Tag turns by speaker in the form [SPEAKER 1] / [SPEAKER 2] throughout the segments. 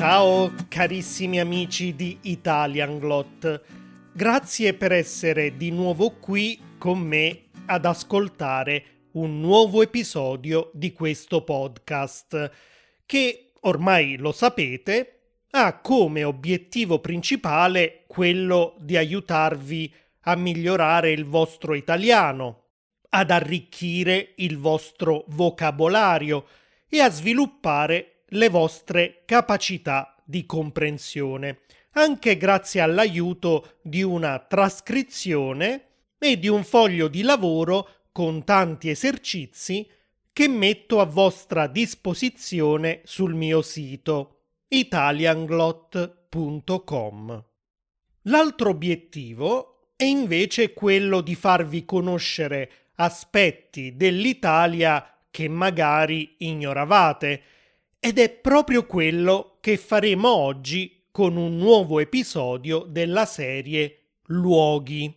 [SPEAKER 1] Ciao carissimi amici di Italian Glot, grazie per essere di nuovo qui con me ad ascoltare un nuovo episodio di questo podcast che ormai lo sapete ha come obiettivo principale quello di aiutarvi a migliorare il vostro italiano, ad arricchire il vostro vocabolario e a sviluppare le vostre capacità di comprensione, anche grazie all'aiuto di una trascrizione e di un foglio di lavoro con tanti esercizi che metto a vostra disposizione sul mio sito italianglot.com. L'altro obiettivo è invece quello di farvi conoscere aspetti dell'Italia che magari ignoravate ed è proprio quello che faremo oggi con un nuovo episodio della serie Luoghi,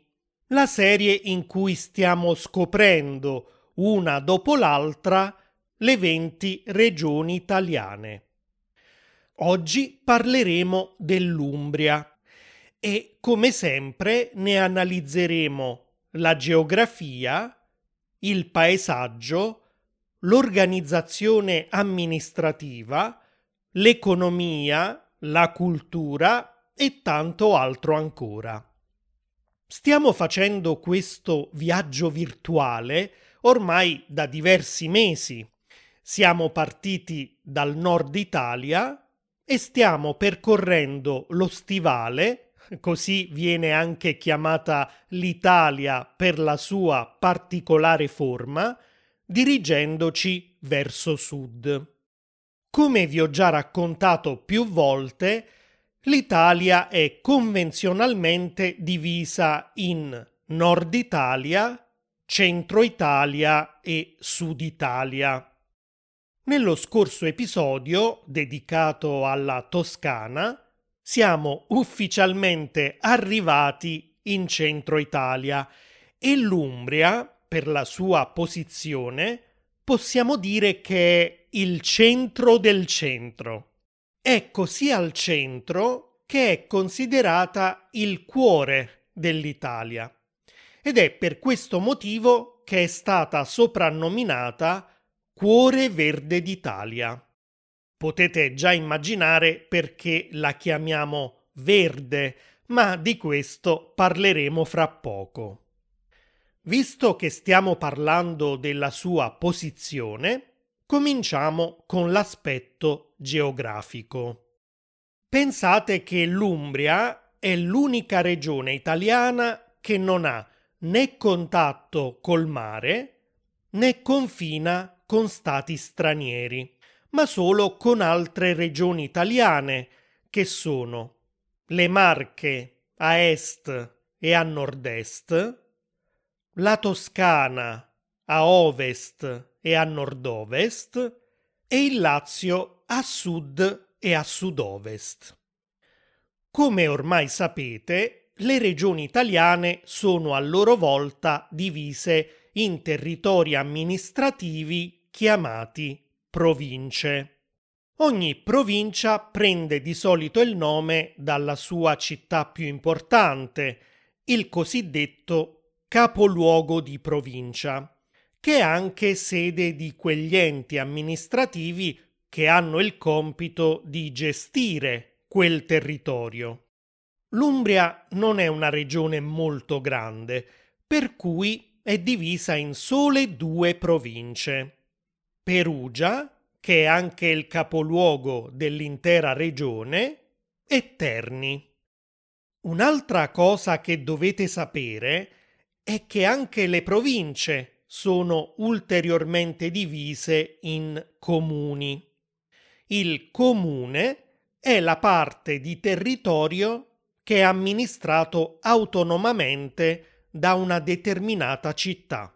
[SPEAKER 1] la serie in cui stiamo scoprendo una dopo l'altra le 20 regioni italiane. Oggi parleremo dell'Umbria e come sempre ne analizzeremo la geografia, il paesaggio, l'organizzazione amministrativa, l'economia, la cultura e tanto altro ancora. Stiamo facendo questo viaggio virtuale ormai da diversi mesi. Siamo partiti dal nord Italia e stiamo percorrendo lo stivale, così viene anche chiamata l'Italia per la sua particolare forma, dirigendoci verso sud. Come vi ho già raccontato più volte, l'Italia è convenzionalmente divisa in Nord Italia, Centro Italia e Sud Italia. Nello scorso episodio, dedicato alla Toscana, siamo ufficialmente arrivati in centro Italia e l'Umbria, per la sua posizione, possiamo dire che è il centro del centro. È così al centro che è considerata il cuore dell'Italia ed è per questo motivo che è stata soprannominata Cuore Verde d'Italia. Potete già immaginare perché la chiamiamo verde, ma di questo parleremo fra poco. Visto che stiamo parlando della sua posizione, cominciamo con l'aspetto geografico. Pensate che l'Umbria è l'unica regione italiana che non ha né contatto col mare né confina con stati stranieri, ma solo con altre regioni italiane, che sono le Marche a est e a nord-est, la Toscana a ovest e a nord-ovest e il Lazio a sud e a sud-ovest. Come ormai sapete, le regioni italiane sono a loro volta divise in territori amministrativi chiamati province. Ogni provincia prende di solito il nome dalla sua città più importante, il cosiddetto capoluogo di provincia, che è anche sede di quegli enti amministrativi che hanno il compito di gestire quel territorio. L'Umbria non è una regione molto grande, per cui è divisa in sole due province. Perugia, che è anche il capoluogo dell'intera regione, e Terni. Un'altra cosa che dovete sapere è che anche le province sono ulteriormente divise in comuni. Il comune è la parte di territorio che è amministrato autonomamente da una determinata città.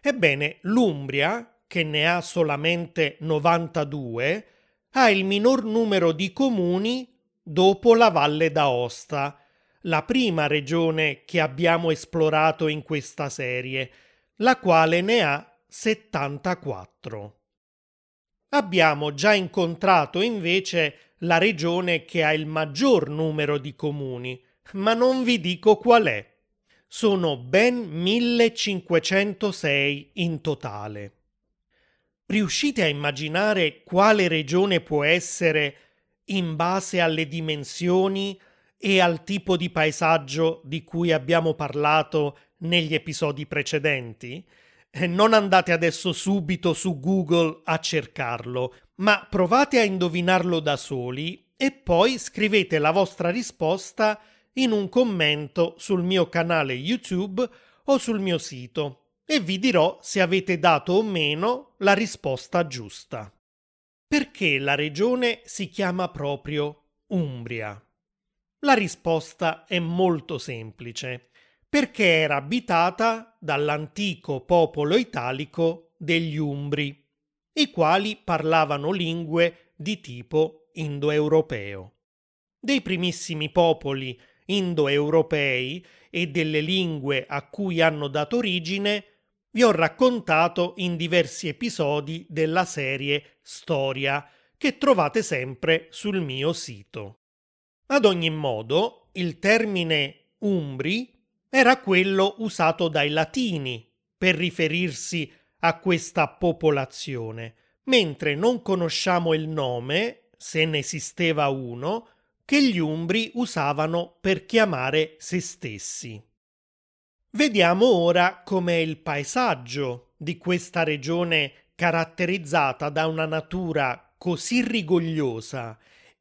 [SPEAKER 1] Ebbene, l'Umbria, che ne ha solamente 92, ha il minor numero di comuni dopo la Valle d'Aosta, la prima regione che abbiamo esplorato in questa serie, la quale ne ha 74. Abbiamo già incontrato invece la regione che ha il maggior numero di comuni, ma non vi dico qual è. Sono ben 1506 in totale. Riuscite a immaginare quale regione può essere in base alle dimensioni e al tipo di paesaggio di cui abbiamo parlato negli episodi precedenti? Eh, non andate adesso subito su Google a cercarlo, ma provate a indovinarlo da soli e poi scrivete la vostra risposta in un commento sul mio canale YouTube o sul mio sito e vi dirò se avete dato o meno la risposta giusta. Perché la regione si chiama proprio Umbria? La risposta è molto semplice, perché era abitata dall'antico popolo italico degli Umbri, i quali parlavano lingue di tipo indoeuropeo. Dei primissimi popoli indoeuropei e delle lingue a cui hanno dato origine vi ho raccontato in diversi episodi della serie Storia che trovate sempre sul mio sito. Ad ogni modo, il termine Umbri era quello usato dai latini per riferirsi a questa popolazione, mentre non conosciamo il nome, se ne esisteva uno, che gli Umbri usavano per chiamare se stessi. Vediamo ora com'è il paesaggio di questa regione caratterizzata da una natura così rigogliosa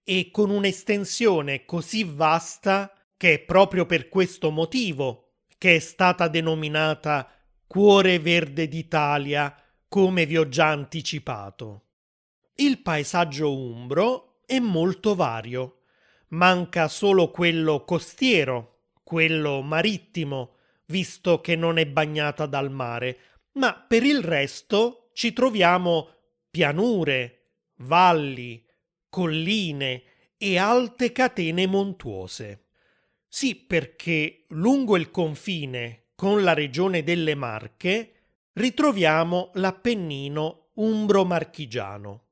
[SPEAKER 1] e con un'estensione così vasta che è proprio per questo motivo che è stata denominata Cuore Verde d'Italia, come vi ho già anticipato. Il paesaggio umbro è molto vario. Manca solo quello costiero, quello marittimo, visto che non è bagnata dal mare, ma per il resto ci troviamo pianure, valli, colline e alte catene montuose. Sì, perché lungo il confine con la regione delle Marche ritroviamo l'Appennino umbro-marchigiano.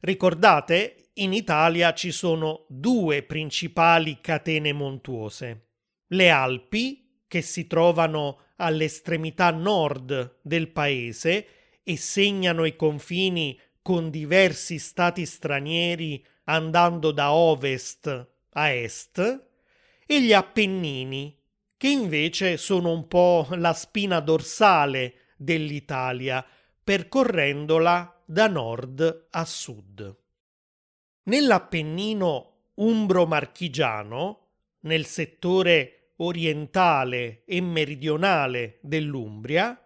[SPEAKER 1] Ricordate, in Italia ci sono due principali catene montuose, le Alpi che si trovano all'estremità nord del paese e segnano i confini con diversi stati stranieri andando da ovest a est, e gli Appennini, che invece sono un po' la spina dorsale dell'Italia, percorrendola da nord a sud. Nell'Appennino umbro-marchigiano, nel settore orientale e meridionale dell'Umbria,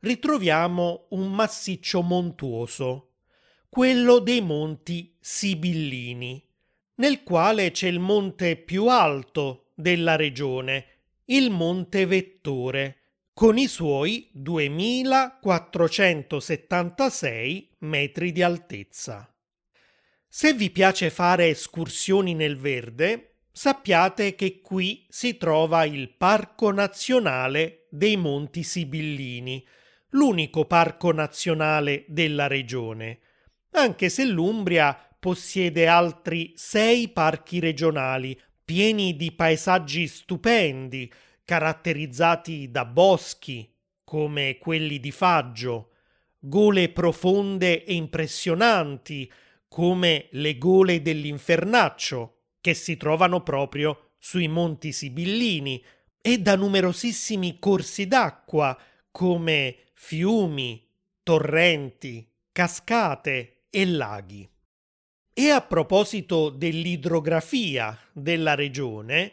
[SPEAKER 1] ritroviamo un massiccio montuoso, quello dei Monti Sibillini, nel quale c'è il monte più alto della regione, il Monte Vettore, con i suoi 2476 metri di altezza. Se vi piace fare escursioni nel verde, sappiate che qui si trova il Parco Nazionale dei Monti Sibillini, l'unico parco nazionale della regione, anche se l'Umbria possiede altri sei parchi regionali pieni di paesaggi stupendi, caratterizzati da boschi, come quelli di Faggio, gole profonde e impressionanti, come le gole dell'Infernaccio, che si trovano proprio sui Monti Sibillini e da numerosissimi corsi d'acqua come fiumi, torrenti, cascate e laghi. E a proposito dell'idrografia della regione,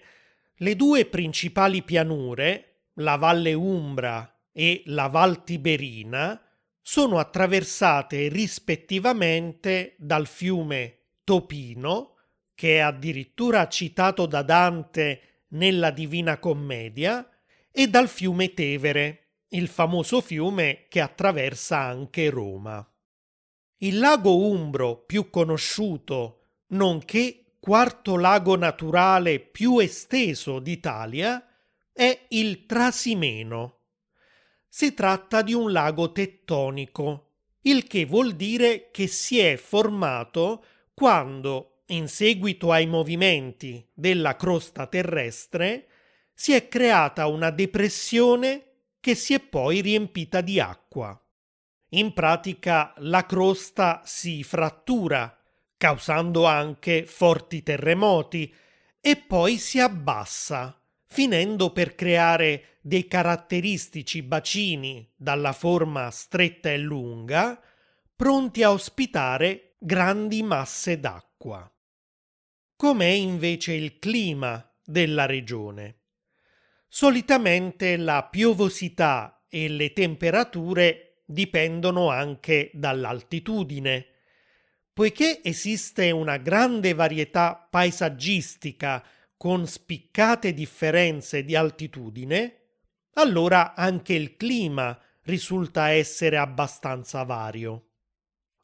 [SPEAKER 1] le due principali pianure, la Valle Umbra e la Val Tiberina, sono attraversate rispettivamente dal fiume Topino che è addirittura citato da Dante nella Divina Commedia, e dal fiume Tevere, il famoso fiume che attraversa anche Roma. Il lago Umbro più conosciuto, nonché quarto lago naturale più esteso d'Italia, è il Trasimeno. Si tratta di un lago tettonico, il che vuol dire che si è formato quando in seguito ai movimenti della crosta terrestre, si è creata una depressione che si è poi riempita di acqua. In pratica la crosta si frattura, causando anche forti terremoti, e poi si abbassa, finendo per creare dei caratteristici bacini dalla forma stretta e lunga, pronti a ospitare grandi masse d'acqua. Com'è invece il clima della regione? Solitamente la piovosità e le temperature dipendono anche dall'altitudine. Poiché esiste una grande varietà paesaggistica con spiccate differenze di altitudine, allora anche il clima risulta essere abbastanza vario.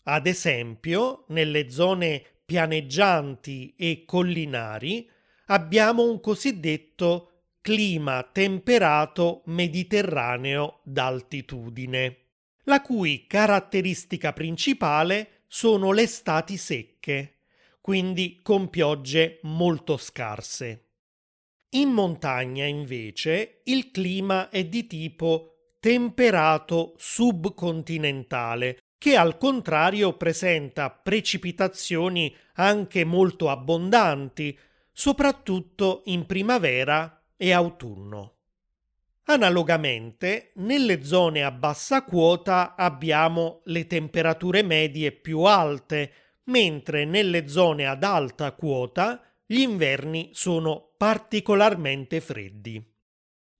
[SPEAKER 1] Ad esempio, nelle zone pianeggianti e collinari abbiamo un cosiddetto clima temperato mediterraneo d'altitudine, la cui caratteristica principale sono le estati secche, quindi con piogge molto scarse. In montagna invece il clima è di tipo temperato subcontinentale, che al contrario presenta precipitazioni anche molto abbondanti, soprattutto in primavera e autunno. Analogamente, nelle zone a bassa quota abbiamo le temperature medie più alte, mentre nelle zone ad alta quota gli inverni sono particolarmente freddi.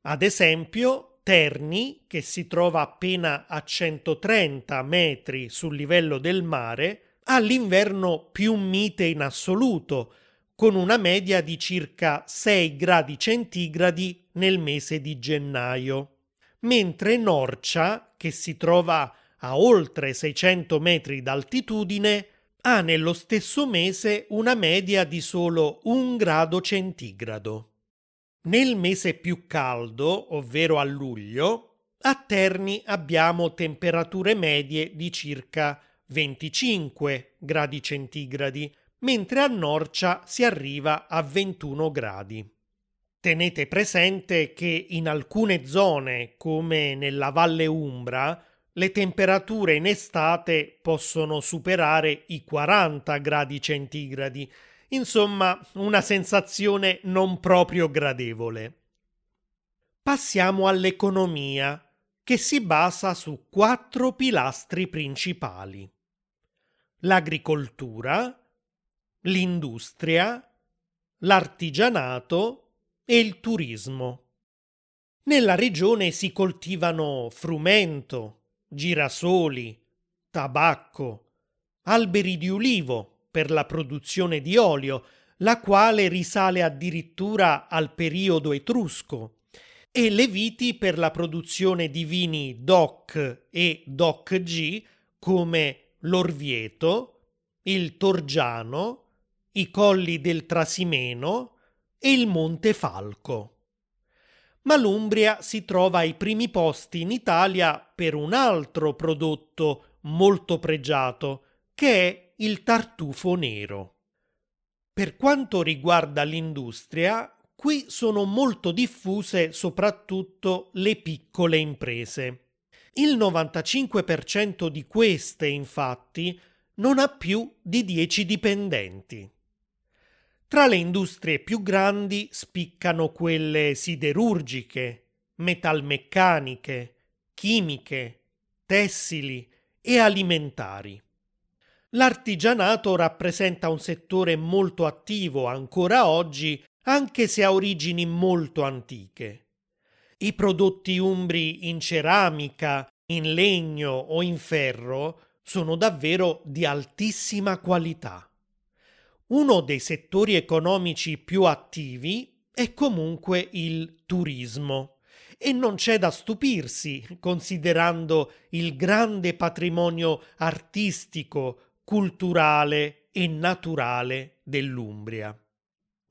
[SPEAKER 1] Ad esempio, Terni, che si trova appena a 130 metri sul livello del mare, ha l'inverno più mite in assoluto, con una media di circa 6 gradi centigradi nel mese di gennaio, mentre Norcia, che si trova a oltre 600 metri d'altitudine, ha nello stesso mese una media di solo un grado centigrado. Nel mese più caldo, ovvero a luglio, a Terni abbiamo temperature medie di circa 25 gradi centigradi, mentre a Norcia si arriva a 21 gradi. Tenete presente che in alcune zone, come nella Valle Umbra, le temperature in estate possono superare i 40 gradi centigradi, insomma una sensazione non proprio gradevole. Passiamo all'economia, che si basa su quattro pilastri principali. L'agricoltura, l'industria, l'artigianato e il turismo. Nella regione si coltivano frumento, girasoli, tabacco, alberi di ulivo per la produzione di olio, la quale risale addirittura al periodo etrusco, e le viti per la produzione di vini DOC e DOC-G come l'Orvieto, il Torgiano, i colli del Trasimeno e il Monte Falco ma l'Umbria si trova ai primi posti in Italia per un altro prodotto molto pregiato, che è il tartufo nero. Per quanto riguarda l'industria, qui sono molto diffuse soprattutto le piccole imprese. Il 95% di queste, infatti, non ha più di 10 dipendenti. Tra le industrie più grandi spiccano quelle siderurgiche, metalmeccaniche, chimiche, tessili e alimentari. L'artigianato rappresenta un settore molto attivo ancora oggi, anche se ha origini molto antiche. I prodotti umbri in ceramica, in legno o in ferro sono davvero di altissima qualità. Uno dei settori economici più attivi è comunque il turismo e non c'è da stupirsi considerando il grande patrimonio artistico, culturale e naturale dell'Umbria.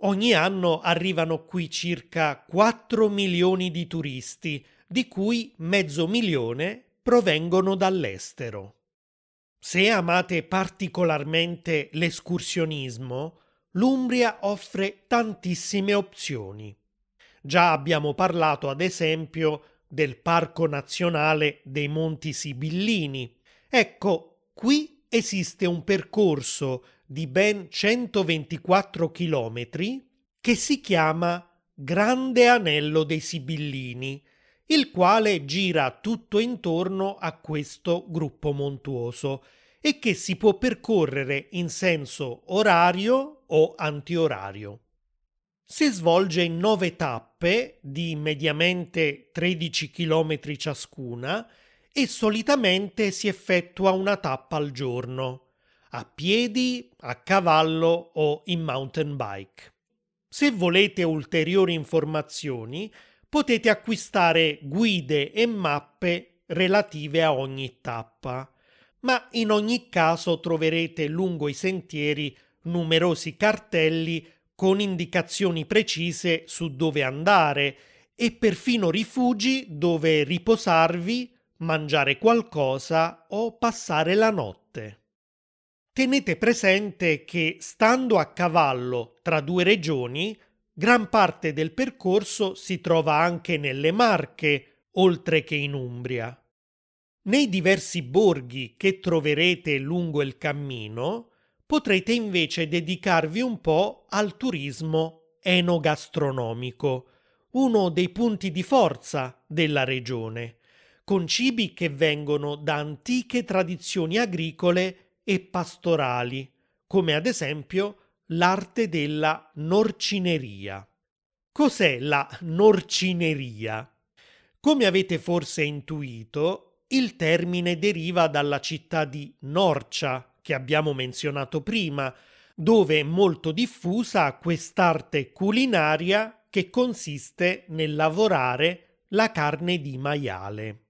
[SPEAKER 1] Ogni anno arrivano qui circa 4 milioni di turisti, di cui mezzo milione provengono dall'estero. Se amate particolarmente l'escursionismo, l'Umbria offre tantissime opzioni. Già abbiamo parlato, ad esempio, del Parco Nazionale dei Monti Sibillini. Ecco, qui esiste un percorso di ben 124 chilometri che si chiama Grande Anello dei Sibillini, il quale gira tutto intorno a questo gruppo montuoso e che si può percorrere in senso orario o antiorario. Si svolge in nove tappe di mediamente 13 km ciascuna e solitamente si effettua una tappa al giorno, a piedi, a cavallo o in mountain bike. Se volete ulteriori informazioni, potete acquistare guide e mappe relative a ogni tappa, ma in ogni caso troverete lungo i sentieri numerosi cartelli con indicazioni precise su dove andare e perfino rifugi dove riposarvi, mangiare qualcosa o passare la notte. Tenete presente che stando a cavallo tra due regioni, gran parte del percorso si trova anche nelle Marche, oltre che in Umbria. Nei diversi borghi che troverete lungo il cammino, potrete invece dedicarvi un po' al turismo enogastronomico, uno dei punti di forza della regione, con cibi che vengono da antiche tradizioni agricole e pastorali, come ad esempio l'arte della norcineria. Cos'è la norcineria? Come avete forse intuito, il termine deriva dalla città di Norcia, che abbiamo menzionato prima, dove è molto diffusa quest'arte culinaria che consiste nel lavorare la carne di maiale.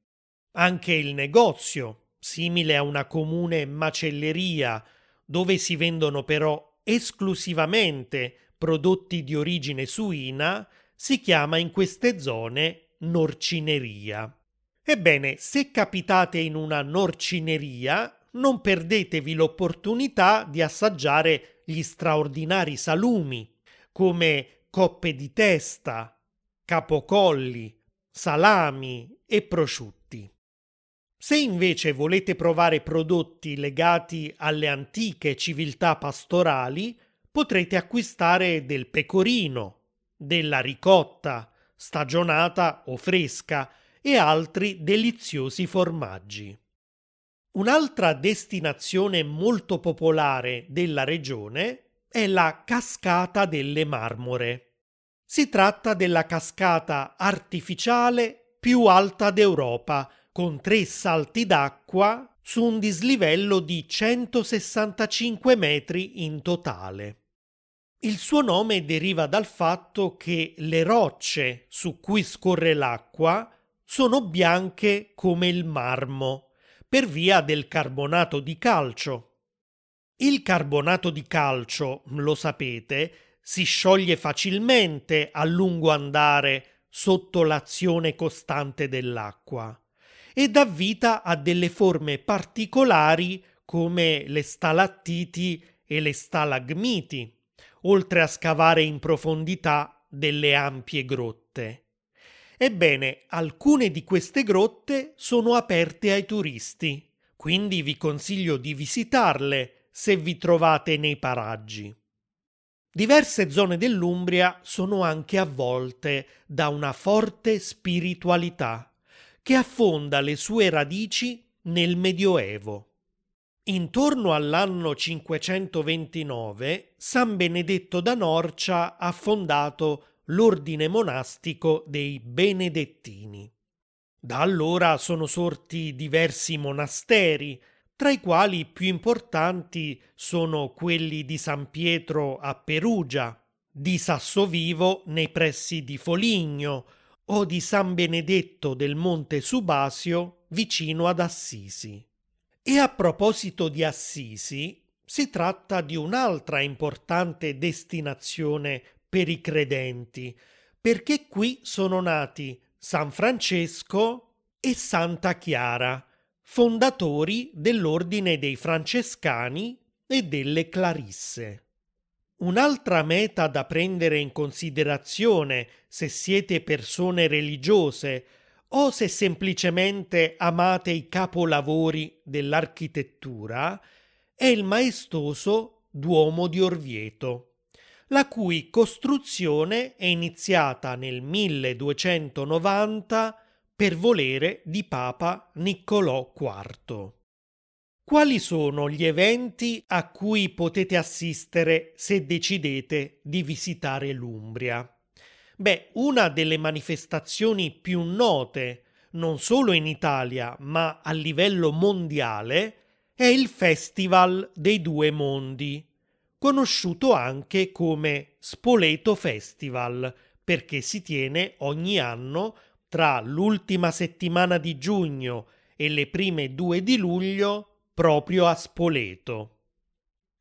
[SPEAKER 1] Anche il negozio, simile a una comune macelleria, dove si vendono però esclusivamente prodotti di origine suina, si chiama in queste zone norcineria. Ebbene, se capitate in una norcineria, non perdetevi l'opportunità di assaggiare gli straordinari salumi, come coppe di testa, capocolli, salami e prosciutti. Se invece volete provare prodotti legati alle antiche civiltà pastorali, potrete acquistare del pecorino, della ricotta, stagionata o fresca, e altri deliziosi formaggi. Un'altra destinazione molto popolare della regione è la Cascata delle Marmore. Si tratta della cascata artificiale più alta d'Europa, con tre salti d'acqua su un dislivello di 165 metri in totale. Il suo nome deriva dal fatto che le rocce su cui scorre l'acqua sono bianche come il marmo per via del carbonato di calcio. Il carbonato di calcio, lo sapete, si scioglie facilmente a lungo andare sotto l'azione costante dell'acqua e dà vita a delle forme particolari come le stalattiti e le stalagmiti, oltre a scavare in profondità delle ampie grotte. Ebbene, alcune di queste grotte sono aperte ai turisti, quindi vi consiglio di visitarle se vi trovate nei paraggi. Diverse zone dell'Umbria sono anche avvolte da una forte spiritualità che affonda le sue radici nel Medioevo. Intorno all'anno 529 San Benedetto da Norcia ha fondato l'ordine monastico dei Benedettini. Da allora sono sorti diversi monasteri, tra i quali i più importanti sono quelli di San Pietro a Perugia, di Sassovivo nei pressi di Foligno, o di San Benedetto del Monte Subasio vicino ad Assisi. E a proposito di Assisi, si tratta di un'altra importante destinazione per i credenti, perché qui sono nati San Francesco e Santa Chiara, fondatori dell'ordine dei francescani e delle clarisse. Un'altra meta da prendere in considerazione se siete persone religiose o se semplicemente amate i capolavori dell'architettura è il maestoso Duomo di Orvieto, la cui costruzione è iniziata nel 1290 per volere di Papa Niccolò IV. Quali sono gli eventi a cui potete assistere se decidete di visitare l'Umbria? Beh, una delle manifestazioni più note, non solo in Italia, ma a livello mondiale, è il Festival dei Due Mondi, conosciuto anche come Spoleto Festival, perché si tiene ogni anno tra l'ultima settimana di giugno e le prime due di luglio proprio a Spoleto.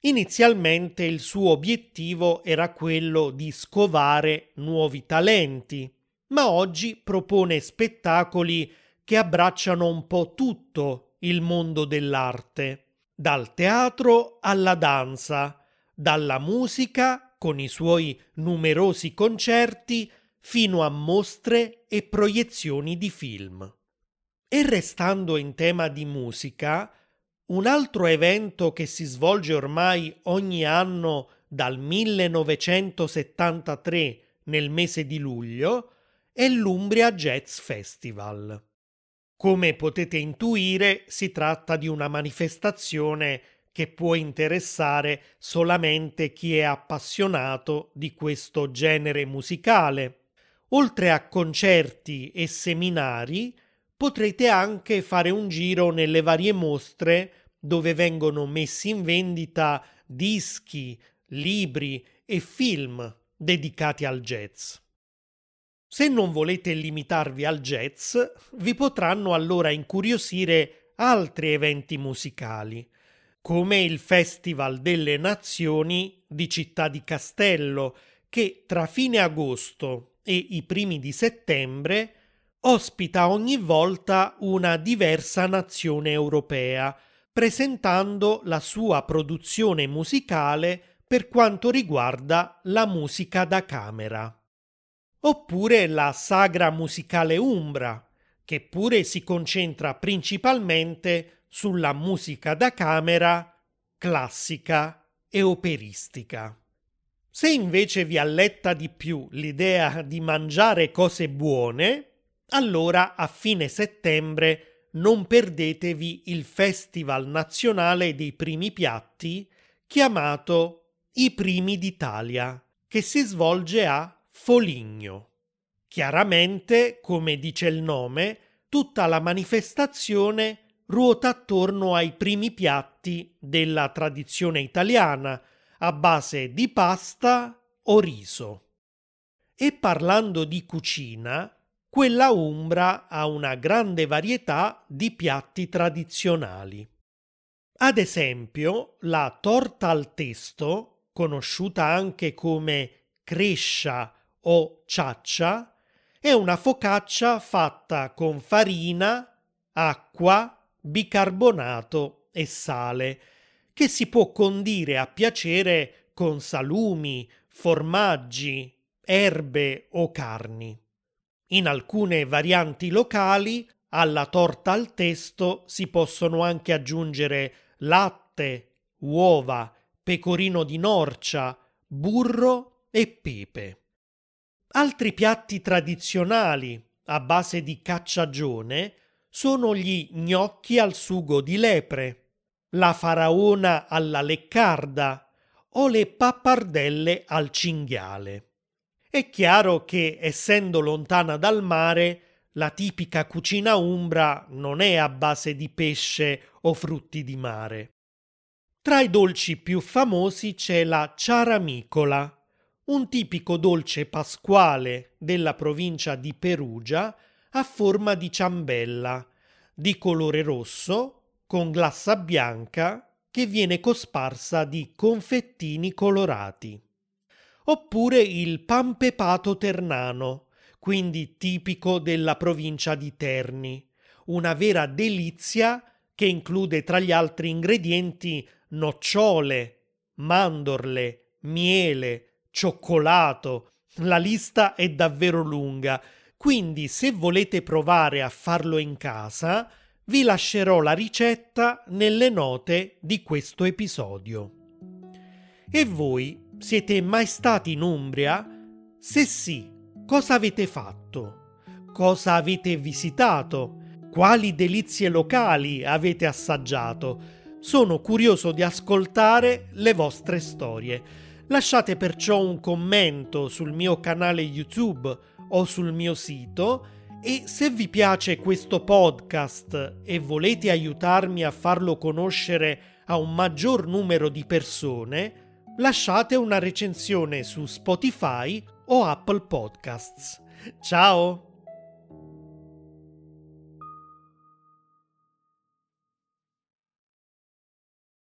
[SPEAKER 1] Inizialmente il suo obiettivo era quello di scovare nuovi talenti, ma oggi propone spettacoli che abbracciano un po' tutto il mondo dell'arte, dal teatro alla danza, dalla musica con i suoi numerosi concerti fino a mostre e proiezioni di film. E restando in tema di musica, un altro evento che si svolge ormai ogni anno dal 1973 nel mese di luglio è l'Umbria Jazz Festival. Come potete intuire, si tratta di una manifestazione che può interessare solamente chi è appassionato di questo genere musicale. Oltre a concerti e seminari, potrete anche fare un giro nelle varie mostre dove vengono messi in vendita dischi, libri e film dedicati al jazz. Se non volete limitarvi al jazz, vi potranno allora incuriosire altri eventi musicali, come il Festival delle Nazioni di Città di Castello, che tra fine agosto e i primi di settembre ospita ogni volta una diversa nazione europea, presentando la sua produzione musicale per quanto riguarda la musica da camera. Oppure la Sagra musicale Umbra, che pure si concentra principalmente sulla musica da camera classica e operistica. Se invece vi alletta di più l'idea di mangiare cose buone, allora a fine settembre non perdetevi il Festival nazionale dei primi piatti chiamato I primi d'Italia, che si svolge a Foligno. Chiaramente, come dice il nome, tutta la manifestazione ruota attorno ai primi piatti della tradizione italiana, a base di pasta o riso. E parlando di cucina, quella umbra ha una grande varietà di piatti tradizionali. Ad esempio, la torta al testo, conosciuta anche come crescia o ciaccia, è una focaccia fatta con farina, acqua, bicarbonato e sale, che si può condire a piacere con salumi, formaggi, erbe o carni. In alcune varianti locali alla torta al testo si possono anche aggiungere latte, uova, pecorino di norcia, burro e pepe. Altri piatti tradizionali a base di cacciagione sono gli gnocchi al sugo di lepre, la faraona alla leccarda o le pappardelle al cinghiale. È chiaro che, essendo lontana dal mare, la tipica cucina umbra non è a base di pesce o frutti di mare. Tra i dolci più famosi c'è la ciaramicola, un tipico dolce pasquale della provincia di Perugia a forma di ciambella, di colore rosso, con glassa bianca, che viene cosparsa di confettini colorati oppure il pan pepato ternano, quindi tipico della provincia di Terni, una vera delizia che include tra gli altri ingredienti nocciole, mandorle, miele, cioccolato. La lista è davvero lunga, quindi se volete provare a farlo in casa, vi lascerò la ricetta nelle note di questo episodio. E voi siete mai stati in Umbria? Se sì, cosa avete fatto? Cosa avete visitato? Quali delizie locali avete assaggiato? Sono curioso di ascoltare le vostre storie. Lasciate perciò un commento sul mio canale YouTube o sul mio sito e se vi piace questo podcast e volete aiutarmi a farlo conoscere a un maggior numero di persone, lasciate una recensione su Spotify o Apple Podcasts. Ciao!